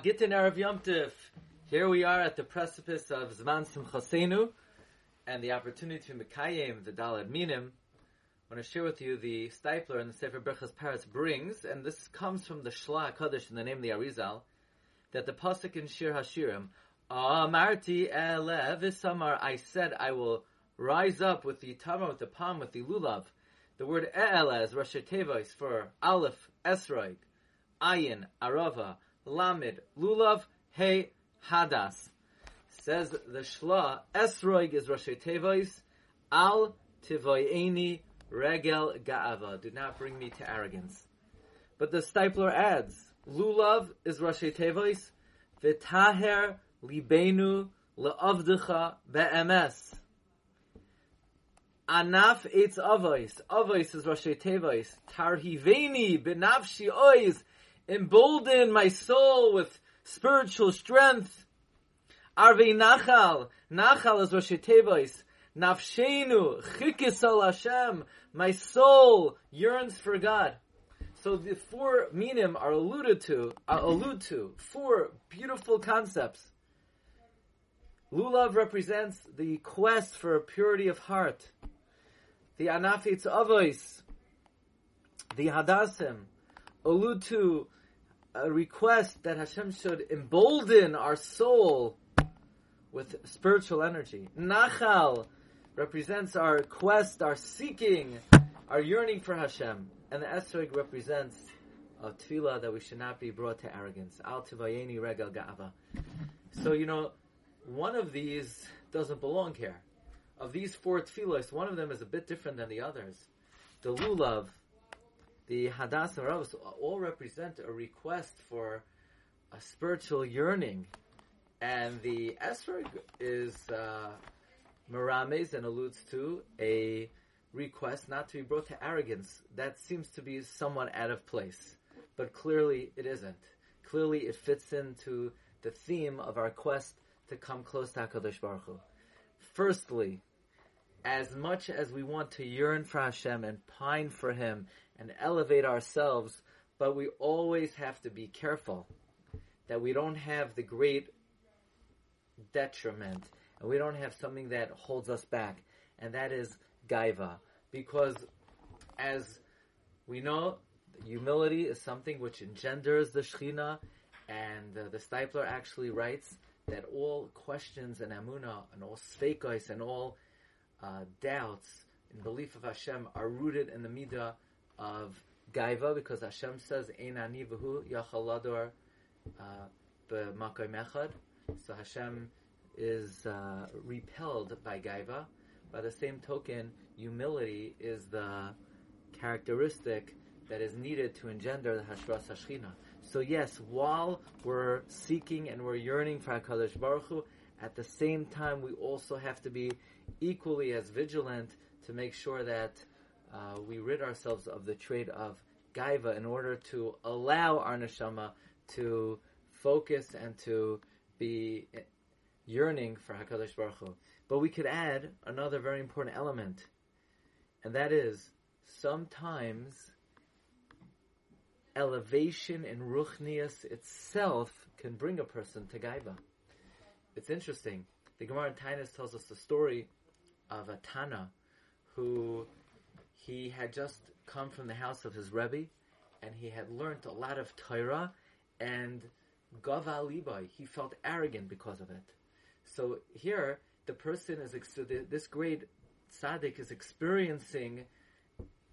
Gittin Erev Yom Tif. Here we are at the precipice of Zman Simchasenu and the opportunity to Mekayim, the Dalad Minim. I want to share with you the Steipler and the Sefer Birchas Peretz brings, and this comes from the Shla Kodesh in the name of the Arizal, that the Pasuk in Shir Hashirim, Amarti Elev I said I will rise up with the Tamar, with the palm, with the Lulav. The word E'ele is Tevois for Aleph, Esroig, Ayin, Arava, Lamed, Lulav, Hey, Hadas. Says the Shla, Esroig is Rosh Tevois, Al Tivoyeni Regel Ga'ava. Do not bring me to arrogance. But the Steipler adds, Lulav is Rosh Tevois, Vitaher Libenu Le'avdecha Be'emes. Anaf eitz avos. Avos is Rashi Tevois. Tarhiveni benavshi ois. Embolden my soul with spiritual strength. Arvei nachal. Nachal is Rashi Tevois. Nafshenu chikis al Hashem. My soul yearns for God. So the four minim are alluded to, are allude to four beautiful concepts. Lulav represents the quest for purity of heart the Anafitz Avos, the Hadassim, allude to a request that Hashem should embolden our soul with spiritual energy. Nachal represents our quest, our seeking, our yearning for Hashem. And the Esrog represents a tefillah that we should not be brought to arrogance. Al tivayeni regel ga'ava. So, you know, one of these doesn't belong here of these four tefillos, one of them is a bit different than the others. The lulav, the hadas and ravos, all represent a request for a spiritual yearning, and the esrog is uh, merames and alludes to a request not to be brought to arrogance. That seems to be somewhat out of place, but clearly it isn't. Clearly, it fits into the theme of our quest to come close to Hakadosh Baruch Hu. Firstly, as much as we want to yearn for Hashem and pine for Him and elevate ourselves, but we always have to be careful that we don't have the great detriment and we don't have something that holds us back, and that is gaiva. Because as we know, humility is something which engenders the Shechina, and uh, the Steipler actually writes that all questions and amuna and all sveikos and all uh, doubts in belief of Hashem are rooted in the midah of gaiva, because Hashem says, "Ein ani v'hu yachalador uh, b'makom echad." So Hashem is uh, repelled by gaiva. By the same token, humility is the characteristic that is needed to engender the Hashras Hashchina. So yes, while we're seeking and we're yearning for HaKadosh Baruch Hu, at the same time we also have to be equally as vigilant to make sure that uh, we rid ourselves of the trait of gaiva in order to allow our neshama to focus and to be yearning for Hakadosh Baruch Hu. But we could add another very important element, and that is sometimes elevation in ruchnias itself can bring a person to gaiva. It's interesting. The Gemara in Taanis tells us the story of a Tana who he had just come from the house of his Rebbe and he had learned a lot of Torah and Gava Libai, he felt arrogant because of it. So here, the person is, this great tzaddik is experiencing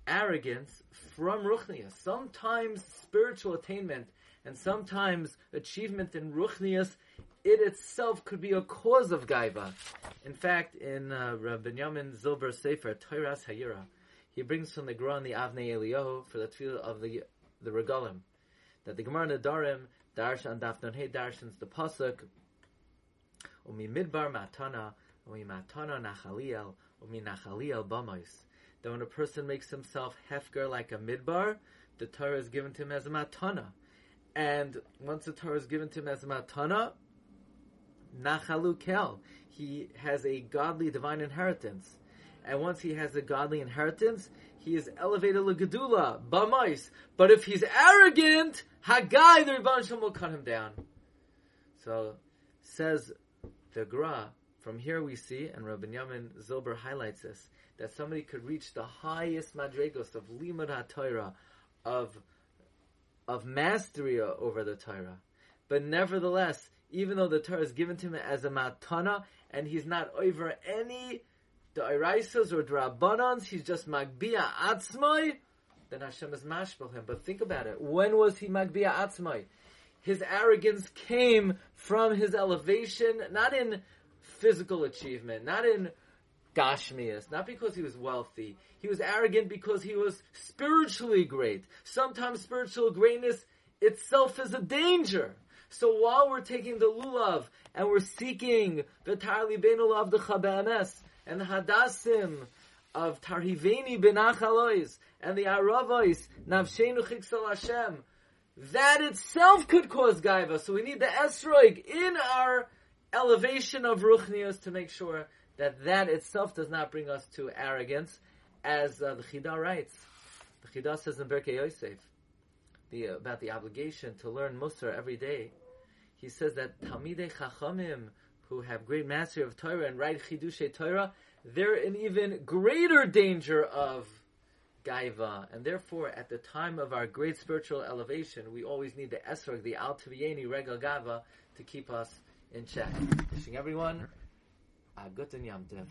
arrogance from Ruchnias. Sometimes spiritual attainment and sometimes achievement in Ruchnias it itself could be a cause of gaiva. In fact, in uh, Rabbi Yamin Zilber Sefer, Toiras Hayira, he brings from the Gemara the Avnei Eliyahu for the tefillah of the the regalim, that the Gemara Nedarim darshan dafnon hey darshans the pasuk umi midbar matana umi matana nachaliel umi nachaliel bamos. That when a person makes himself hefker like a midbar, the Torah is given to him as a matana. And once the Torah is given to him as a matana, Nachalu Kel. He has a godly divine inheritance. And once he has the godly inheritance, he is elevated Gedula, Bamais. But if he's arrogant, Hagai, the Rebbe will cut him down. So says the Gra. From here we see, and Rabbi Yamin Zilber highlights this, that somebody could reach the highest madrigos of limud HaTorah, of of mastery over the Torah. But nevertheless, even though the Torah is given to him as a matana, and he's not over any da'iraisas or drabanans, he's just magbia atzmai, then Hashem is mashbel him. But think about it. When was he magbia atzmai? His arrogance came from his elevation, not in physical achievement, not in Gashmias, not because he was wealthy. He was arrogant because he was spiritually great. Sometimes spiritual greatness itself is a danger. So while we're taking the lulav and we're seeking the tarli of the chabames and the hadassim of tarhiveni benachalois and the aravois navshenu chiksal Hashem, that itself could cause gaiva. So we need the esroig in our elevation of ruchnias to make sure that that itself does not bring us to arrogance, as uh, the Chida writes. The Chida says in Birkei Yosef the, about the obligation to learn Musar every day. He says that Talmidei Chachamim, who have great mastery of Torah and write Chidushay Torah, they're in even greater danger of gaiva, and therefore, at the time of our great spiritual elevation, we always need the esrog, the al regal gava, to keep us in check. Wishing everyone a good Yom Tif.